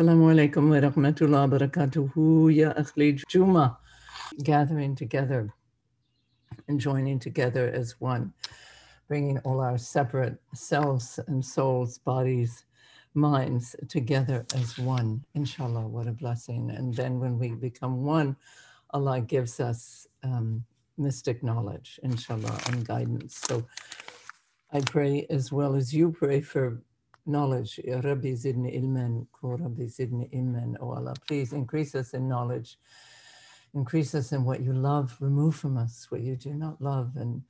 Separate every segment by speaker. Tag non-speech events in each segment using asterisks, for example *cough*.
Speaker 1: Assalamu alaikum wa rahmatullahi wa barakatuhu, ya akhli Juma. Gathering together and joining together as one, bringing all our separate selves and souls, bodies, minds together as one. Inshallah, what a blessing. And then when we become one, Allah gives us um, mystic knowledge, inshallah, and guidance. So I pray as well as you pray for knowledge. Ya Rabbi zidni ilman, Rabbi zidni ilman. Oh Allah, please increase us in knowledge. Increase us in what you love, remove from us what you do not love, and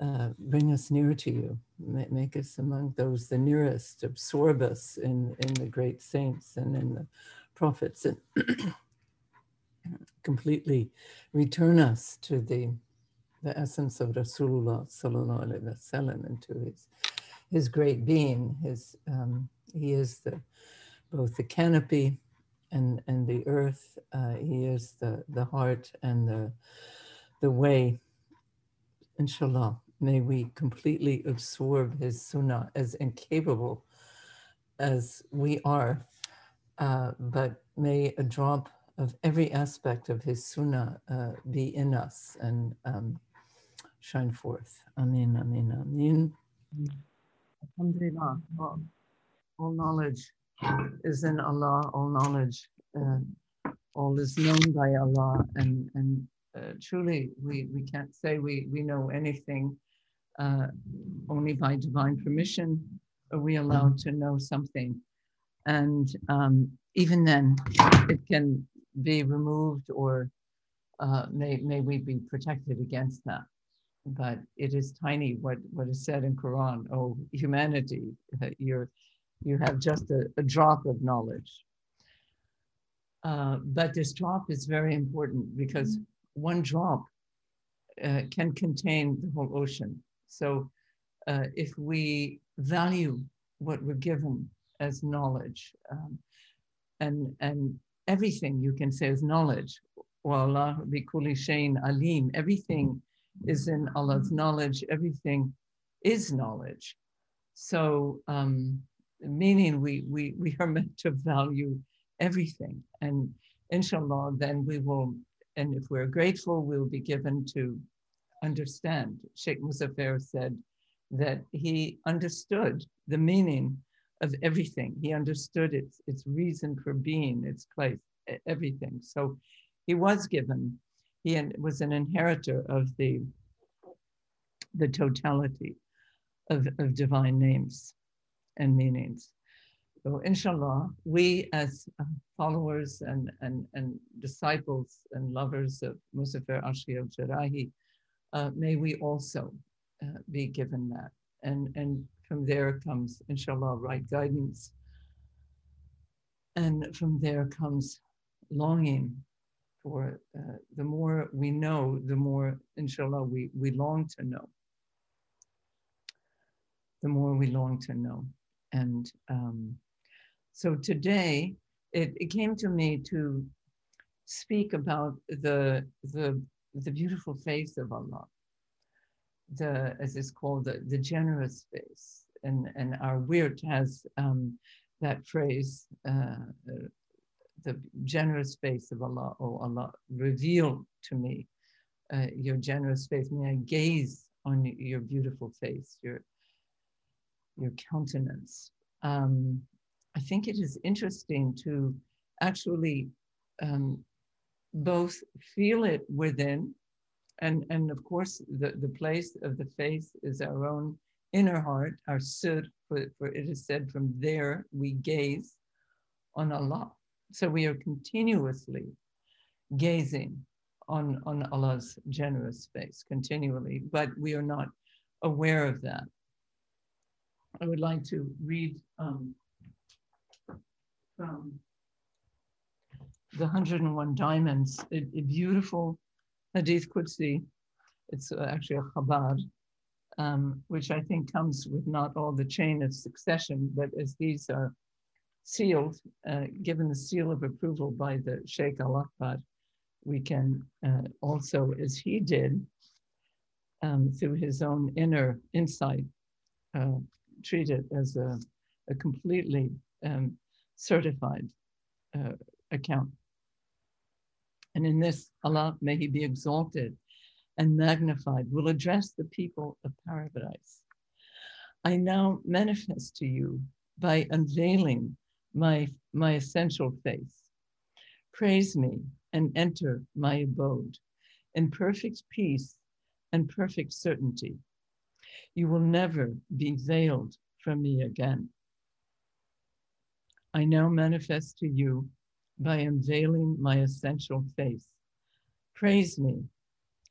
Speaker 1: uh, bring us near to you. Make, make us among those the nearest, absorb us in, in the great saints and in the prophets, and *clears throat* completely return us to the, the essence of Rasulullah sallallahu alaihi wasallam and to his his great being. His um, he is the both the canopy and and the earth. Uh, he is the the heart and the the way. Inshallah, may we completely absorb his sunnah as incapable as we are, uh, but may a drop of every aspect of his sunnah uh, be in us and um, shine forth. Amin, amin, amin. Alhamdulillah. All, all knowledge is in Allah, all knowledge, uh, all is known by Allah. And, and uh, truly, we, we can't say we, we know anything uh, only by divine permission are we allowed to know something. And um, even then, it can be removed or uh, may, may we be protected against that but it is tiny what, what is said in Quran. Oh, humanity, *laughs* you're, you have just a, a drop of knowledge. Uh, but this drop is very important because one drop uh, can contain the whole ocean. So uh, if we value what we're given as knowledge, um, and, and everything you can say is knowledge, Allah bi kulli shayin alim, everything is in Allah's knowledge. Everything is knowledge. So, um, meaning we, we, we are *laughs* meant to value everything. And inshallah, then we will, and if we're grateful, we'll be given to understand. Sheikh Muzaffar said that he understood the meaning of everything. He understood its, its reason for being, its place, everything. So he was given he was an inheritor of the, the totality of, of divine names and meanings. So inshallah, we as followers and, and, and disciples and lovers of Muzaffar Ashki al Jerrahi, uh, may we also uh, be given that. And, and from there comes, inshallah, right guidance. And from there comes longing for uh, the more we know, the more, inshallah, we, we long to know. The more we long to know. And um, so today, it, it came to me to speak about the, the, the beautiful face of Allah, the, as it's called, the, the generous face. And, and our wird has um, that phrase, uh, the generous face of Allah. Oh Allah, reveal to me uh, your generous face. May I gaze on your beautiful face, your, your countenance. Um, I think it is interesting to actually um, both feel it within, and, and of course, the, the place of the face is our own inner heart, our sur, for, for it is said from there we gaze on Allah. So we are continuously gazing on, on Allah's generous face continually, but we are not aware of that. I would like to read um, from the 101 Diamonds, a, a beautiful Hadith Qudsi. It's uh, actually a Chabad, um, which I think comes with not all the chain of succession, but as these are sealed, uh, given the seal of approval by the Sheikh Al Akbar, we can uh, also, as he did, um, through his own inner insight, uh, treat it as a, a completely um, certified uh, account. And in this, Allah, may He be exalted and magnified, will address the people of paradise. I now manifest to you by unveiling my, my essential face. Praise me and enter my abode in perfect peace and perfect certainty. You will never be veiled from me again. I now manifest to you by unveiling my essential face. Praise me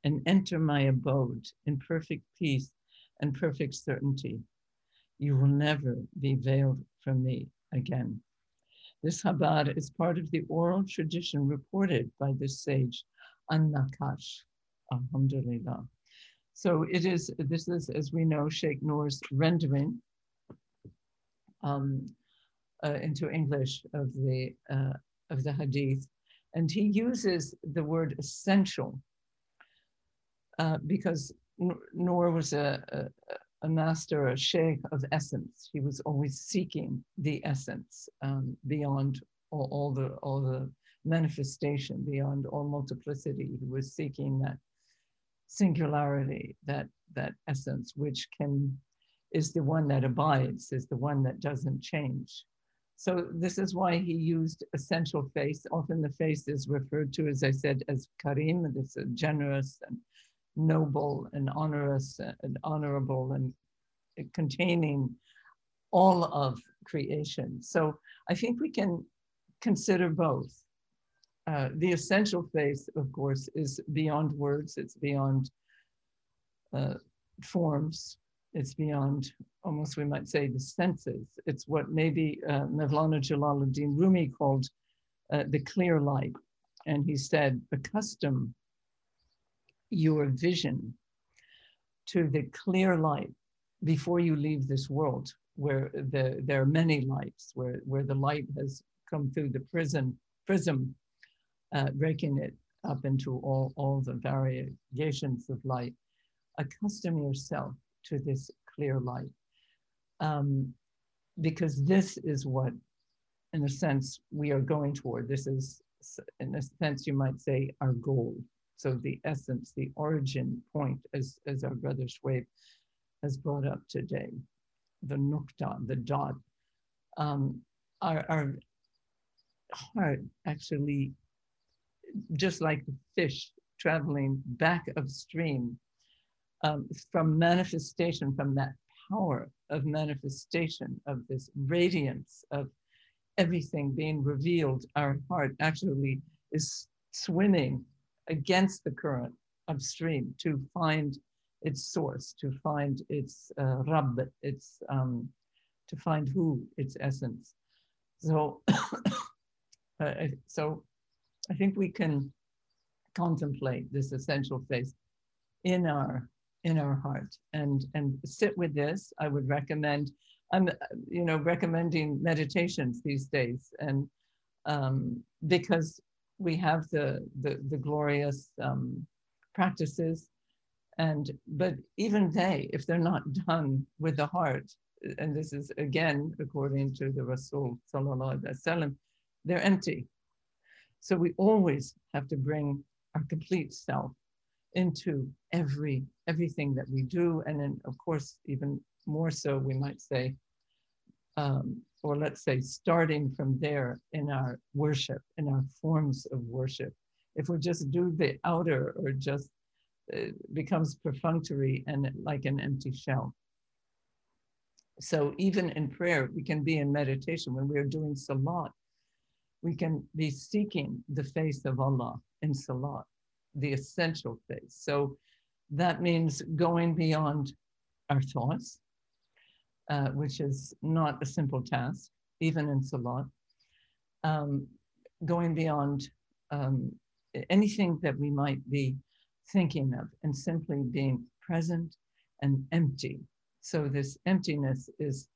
Speaker 1: and enter my abode in perfect peace and perfect certainty. You will never be veiled from me again. This Chabad is part of the oral tradition reported by this sage, An-Nakash, Alhamdulillah. So it is, this is, as we know, Sheikh Noor's rendering um, uh, into English of the, uh, of the Hadith. And he uses the word essential uh, because Noor was a, a, a master, a sheikh of essence. He was always seeking the essence um, beyond all, all, the all the manifestation, beyond all multiplicity. He was seeking that singularity, that that essence, which can is the one that abides, is the one that doesn't change. So this is why he used essential face. Often the face is referred to, as I said, as karim. It's a generous and noble and honorous and honorable and containing all of creation. So I think we can consider both. Uh, the essential face, of course, is beyond words, it's beyond uh, forms, it's beyond almost we might say the senses. It's what maybe uh, Mevlana Jalaluddin Rumi called uh, the clear light. And he said, accustom your vision to the clear light before you leave this world, where the, there are many lights, where, where the light has come through the prism, prism, uh, breaking it up into all, all the variations of light. Accustom yourself to this clear light. Um, because this is what, in a sense, we are going toward. This is, in a sense, you might say, our goal. So the essence, the origin point, as, as our brother Schwab has brought up today, the nukta, the dot, um, our, our heart actually, just like the fish traveling back upstream um, from manifestation, from that power of manifestation, of this radiance of everything being revealed, our heart actually is swimming against the current upstream to find its source, to find its uh, its, um, to find who, its essence. So, *coughs* uh, so I think we can contemplate this essential face in our in our heart and and sit with this i would recommend i'm you know recommending meditations these days and um, because we have the the, the glorious um, practices. And but even they if they're not *laughs* done with the heart and this is again according to the rasul sallallahu they're empty. So we always have to bring our complete self into every everything that we do. And then of course even more so we might say um, or let's say starting from there in our worship in our forms of worship. If we just do the outer or just uh, becomes perfunctory and like an empty shell. So even in prayer we can be in meditation. When we're doing salat we can be seeking the face of allah in salat the essential face. So that means going beyond our thoughts, uh, which is not a simple task, even in Salat. Um, going beyond um, anything that we might be thinking of and simply being present and empty. So this emptiness is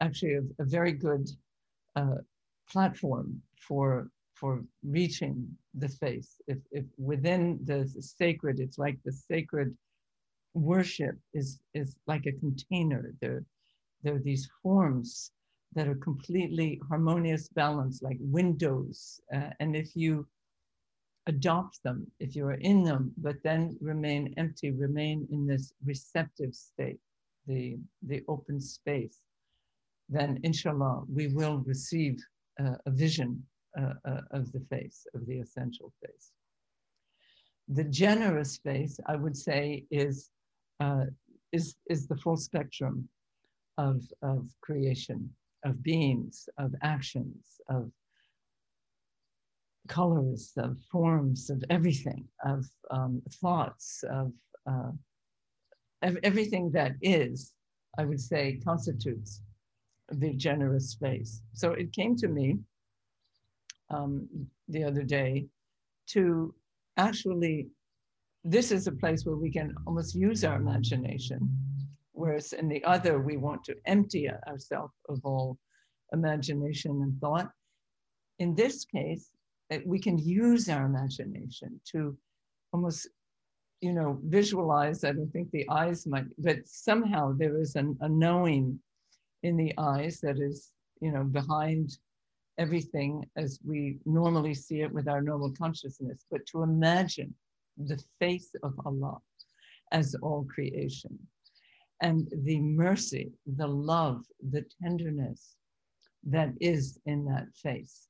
Speaker 1: actually a, a very good uh, platform for for reaching the face. If, if within the sacred, it's like the sacred worship is, is like a container. There, there are these forms that are completely harmonious, balanced, like windows. Uh, and if you adopt them, if you are in them, but then remain empty, remain in this receptive state, the, the open space, then inshallah, we will receive uh, a vision uh, uh, of the face, of the essential face. The generous face, I would say, is, uh, is, is the full spectrum of, of creation, of beings, of actions, of colors, of forms, of everything, of um, thoughts, of uh, ev- everything that is, I would say, constitutes the generous space. So it came to me um, the other day to actually, this is a place where we can almost use our imagination, whereas in the other, we want to empty ourselves of all imagination and thought. In this case, eh, we can use our imagination to almost you know visualize i don't think the eyes might but somehow there is an, a knowing in the eyes that is you know behind everything as we normally see it with our normal consciousness but to imagine the face of allah as all creation and the mercy the love the tenderness that is in that face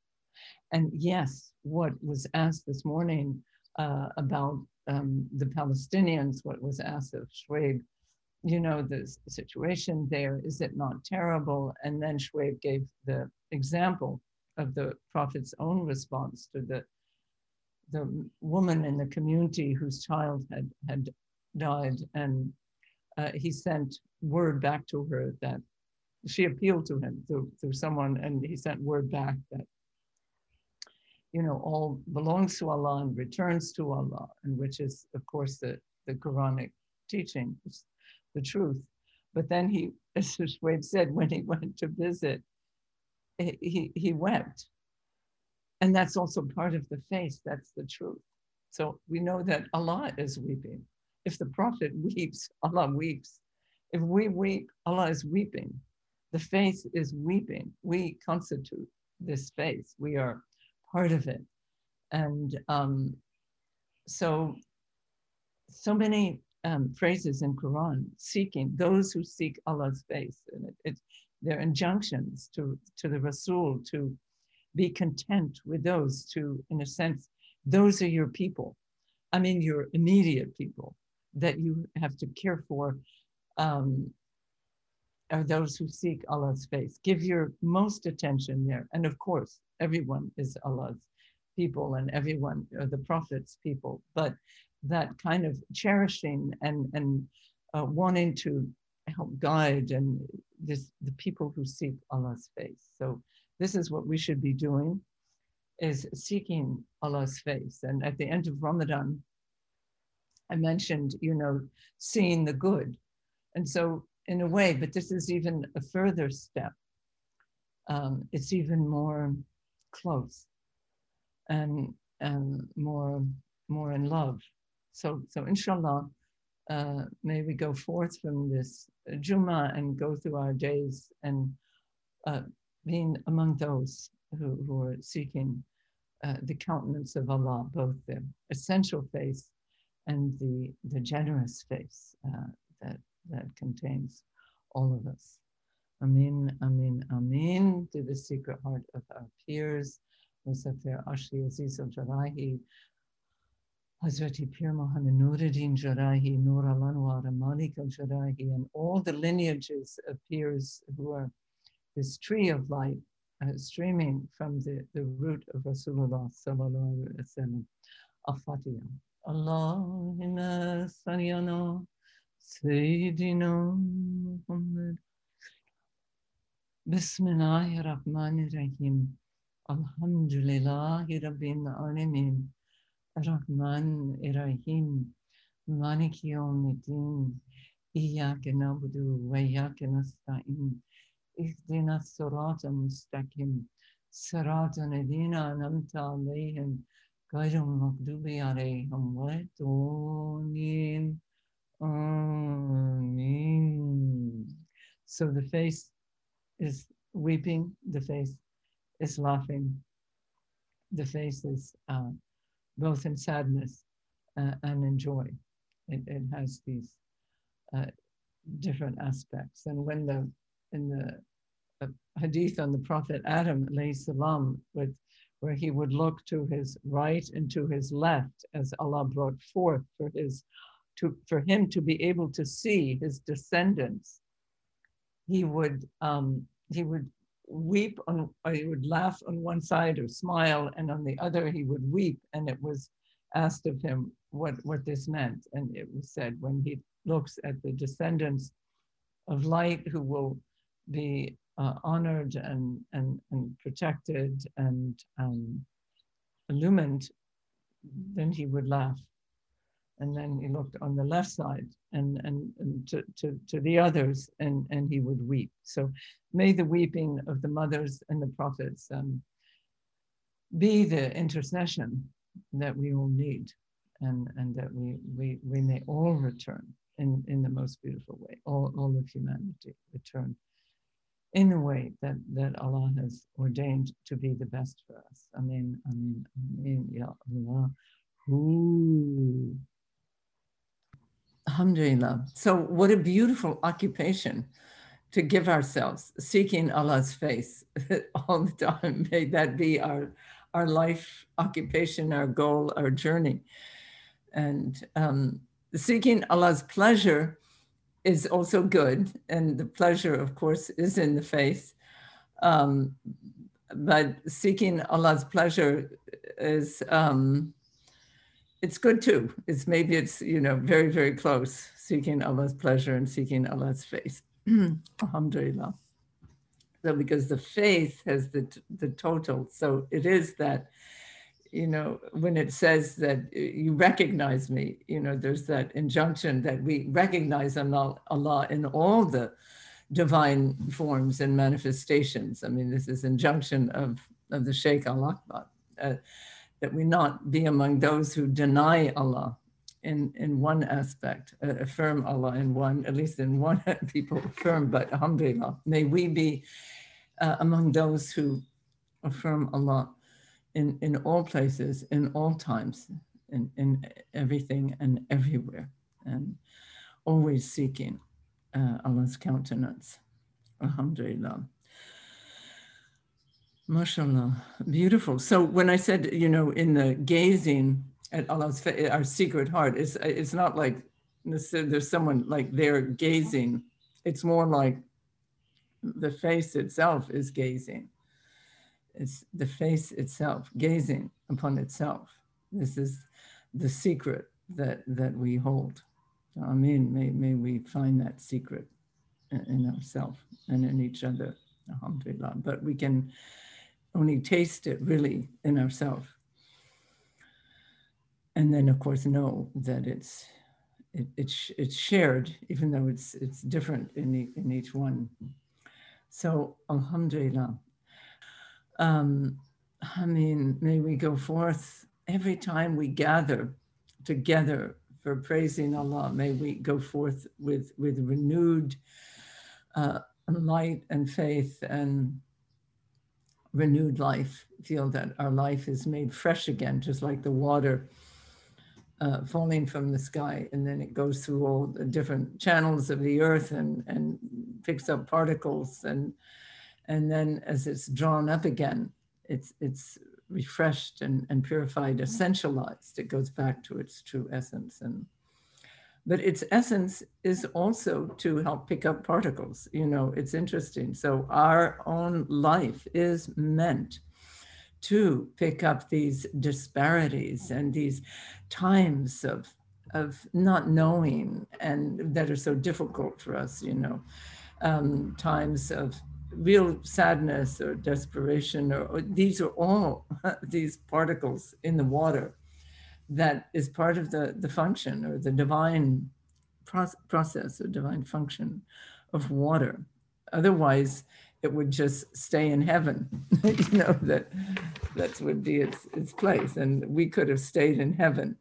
Speaker 1: and yes, what was asked this morning uh, about um, the Palestinians, what was asked of Schwab, you know, the situation there, is it not terrible? And then Schwab gave the example of the Prophet's own response to the, the woman in the community whose child had, had died. And uh, he sent word back to her that she appealed to him through, through someone, and he sent word back that you know, all belongs to Allah and returns to Allah, and which is, of course, the, the Quranic teaching, the truth. But then he, *laughs* as Wade said, when he went to visit, he, he wept. And that's also part of the face, that's the truth. So we know that Allah is weeping. If the Prophet *laughs* weeps, Allah weeps. If we weep, Allah is weeping. The face is weeping. We constitute this face. We are part of it. And um, so, so many um, phrases in Quran seeking those who seek Allah's face, and it, it, they're injunctions to to the Rasul to be content with those. To, in a sense, those are your people. I mean, your immediate people that you have to care for. Um, are those who seek Allah's face. Give your most attention there. And of course, everyone is Allah's people and everyone are the Prophet's people. But that kind of cherishing and, and uh, wanting to help guide and this the people who seek Allah's face. So this is what we should be doing is seeking Allah's face. And at the end of Ramadan, I mentioned, you know, seeing the good. And so in a way, but this is even a further step. Um, it's even more close and, and more, more in love. So, so inshallah, uh, may we go forth from this Juma and go through our days and uh, being among those who, who are seeking uh, the countenance of Allah, both the essential face and the, the generous face uh, that that contains all of us. Amin, Amin, Amin to the secret heart of our pirs, Musafir Ashli Aziz al Jerrahi, Hazrati Pir Muhammad Nuruddin Jerrahi, Nur al Anwar, Malik al Jerrahi, and all the lineages of pirs who are this tree of light uh, streaming from the, the root of Rasulullah sallallahu alaihi wasallam. Al-Fatiha. Allahumma salli ala سيدنا محمد. بسم الله الرحمن الرحيم. الحمد لله رب العالمين. الرحمن الرحيم. مالك يوم الدين. إياك نعبد وإياك نستعين. اهدنا الصراط المستقيم. صراط الذين أنعمت عليهم. 가정 막두비 아래 한번 돈인 Amin. So the face is weeping, the face is laughing, the face is uh, both in sadness uh, and in joy. It, it has these uh, different aspects. And when the in the uh, hadith on the Prophet Adam, salam, with where he would look to his right and to his left as Allah brought forth for his to for him to be able to see his descendants. He would um, he would weep on or he would laugh on one side or smile, and on the other he would weep. And it was asked of him what, what this meant. And it was said when he looks at the descendants of light who will be uh, honored and, and, and protected and um, illumined, then he would laugh. And then he looked on the left side and, and, and to, to, to the others and, and he would weep. So may the weeping of the mothers and the prophets um, be the intercession that we all need and, and that we, we, we may all return in, in the most beautiful way, all, all of humanity return in the way that, that Allah has ordained to be the best for us. Amen, amen, amen, ya Allah. Ooh. Alhamdulillah. So, what a beautiful occupation to give ourselves, seeking Allah's face *laughs* all the time. May that be our, our life occupation, our goal, our journey. And um, seeking Allah's pleasure is also good. And the pleasure, of course, is in the faith. Um, but seeking Allah's pleasure is, um, it's good too. It's maybe it's, you know, very, very close, seeking Allah's pleasure and seeking Allah's faith. *clears throat* Alhamdulillah. So because the faith has the, the total. So it is that you know, when it says that you recognize me, you know, there's that injunction that we recognize Allah in all the divine forms and manifestations. I mean, this is injunction of, of the Sheikh Al Akbar, uh, that we not be among those who deny Allah in, in one aspect, uh, affirm Allah in one, at least in one *laughs* people affirm, but alhamdulillah, may we be uh, among those who affirm Allah in, in all places, in all times, in, in everything and everywhere, and always seeking uh, Allah's countenance. Alhamdulillah. MashaAllah, beautiful. So when I said, you know, in the gazing at Allah's our secret heart, it's, it's not like there's someone like they're gazing. It's more like the face itself is gazing. It's the face itself, gazing upon itself. This is the secret that, that we hold. I mean, may, may we find that secret in ourselves and in each other, alhamdulillah. But we can only taste it really in ourselves. And then, of course, know that it's it, it's it's shared, even though it's it's different in in each one. So, alhamdulillah, um, I mean, may we go forth every time we gather together for praising Allah. May we go forth with, with renewed uh, light and faith and renewed life. Feel that our life is made fresh again, just like the water uh, falling from the sky. And then it goes through all the different channels of the earth and, and picks up particles and and then as it's drawn up again, it's, it's refreshed and, and purified, essentialized. It goes back to its true essence. And but its essence is also to help pick up particles. You know, it's interesting. So our own life is meant to pick up these disparities and these times of of not knowing and that are so difficult for us, you know, um, times of real sadness or desperation, or, or these are all *laughs* these particles in the water that is part of the, the function or the divine pro- process or divine function of water. Otherwise, it would just stay in heaven. *laughs* you know that that would be its its place, and we could have stayed in heaven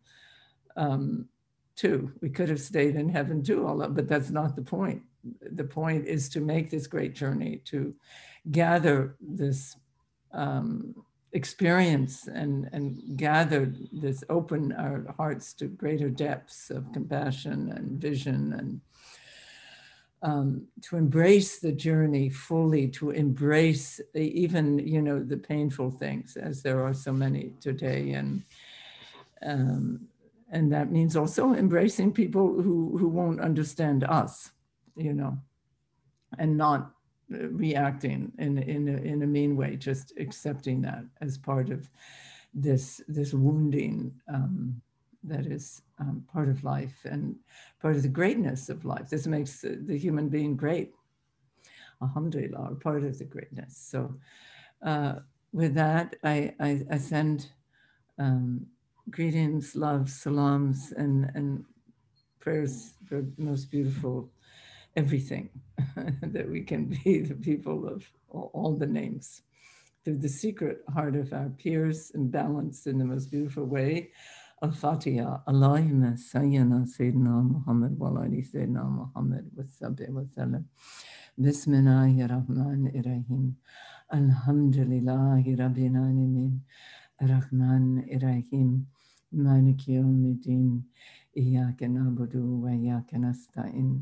Speaker 1: um, too. We could have stayed in heaven too, Allah, but that's not the point. The point is to make this great journey, to gather this um, experience and, and gather this, open our hearts to greater depths of compassion and vision and um, to embrace the journey fully, to embrace even, you know, the painful things as there are so many today. And, um, and that means also embracing people who, who won't understand us, you know, and not reacting in, in, a, in a mean way, just accepting that as part of this, this wounding um, that is um, part of life and part of the greatness of life. This makes the human being great. Alhamdulillah, part of the greatness. So uh, with that, I, I, I send um, greetings, love, salams, and, and prayers for most beautiful everything, *laughs* that we can be the people of all, the names. Through the secret heart of our pirs and balanced in the most beautiful way, Al-Fatiha, Allahumma sayyana Sayyidina Muhammad wa ali Sayyidina Muhammad wa sabbi wa sallam. Bismillahir Rahmanir Rahim. Alhamdulillahi Rabbil Alameen. Rahman Rahim. Maliki Yawmiddin. Iyyaka na'budu wa iyyaka nasta'in.